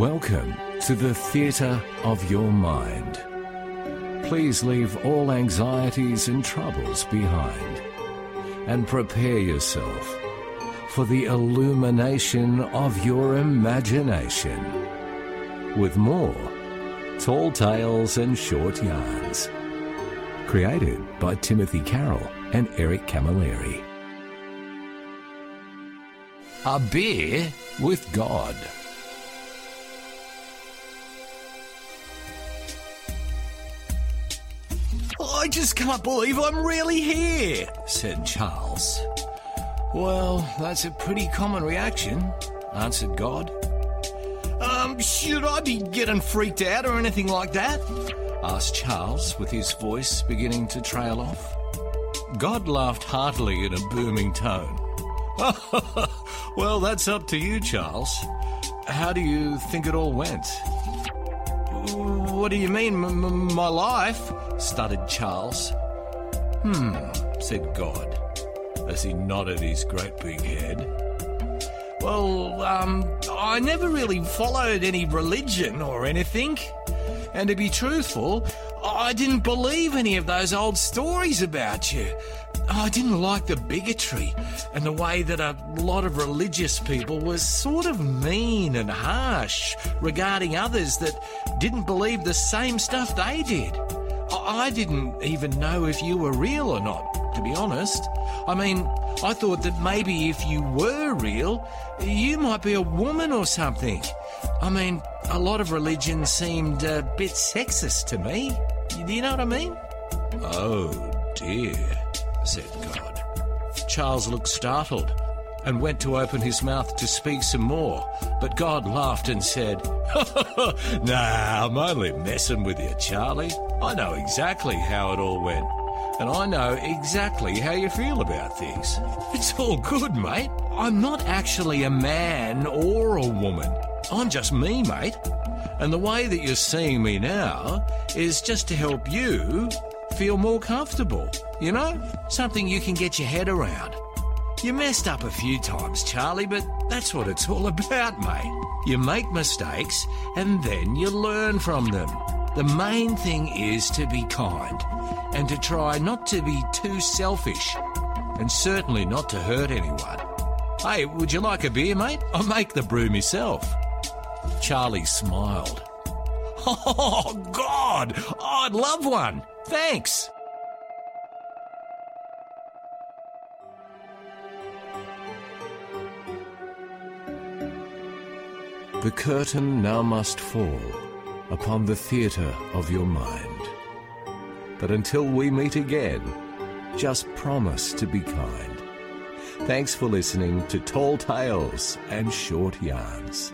Welcome to the theatre of your mind. Please leave all anxieties and troubles behind and prepare yourself for the illumination of your imagination with more tall tales and short yarns. Created by Timothy Carroll and Eric Camilleri. A beer with God. I just can't believe I'm really here, said Charles. Well, that's a pretty common reaction, answered God. Um, should I be getting freaked out or anything like that? asked Charles, with his voice beginning to trail off. God laughed heartily in a booming tone. well, that's up to you, Charles. How do you think it all went? What do you mean, m- m- my life? stuttered Charles. Hmm, said God, as he nodded his great big head. Well, um, I never really followed any religion or anything. And to be truthful, I didn't believe any of those old stories about you. Oh, I didn't like the bigotry and the way that a lot of religious people were sort of mean and harsh regarding others that didn't believe the same stuff they did. I didn't even know if you were real or not, to be honest. I mean, I thought that maybe if you were real, you might be a woman or something. I mean, a lot of religion seemed a bit sexist to me. Do you know what I mean? Oh dear, said God. Charles looked startled and went to open his mouth to speak some more, but God laughed and said, Nah, I'm only messing with you, Charlie. I know exactly how it all went. And I know exactly how you feel about things. It's all good, mate. I'm not actually a man or a woman. I'm just me, mate. And the way that you're seeing me now is just to help you feel more comfortable. You know? Something you can get your head around. You messed up a few times, Charlie, but that's what it's all about, mate. You make mistakes and then you learn from them. The main thing is to be kind and to try not to be too selfish and certainly not to hurt anyone. Hey, would you like a beer, mate? I'll make the brew myself. Charlie smiled. Oh, God! I'd love one. Thanks. The curtain now must fall upon the theatre of your mind. But until we meet again, just promise to be kind. Thanks for listening to Tall Tales and Short Yarns.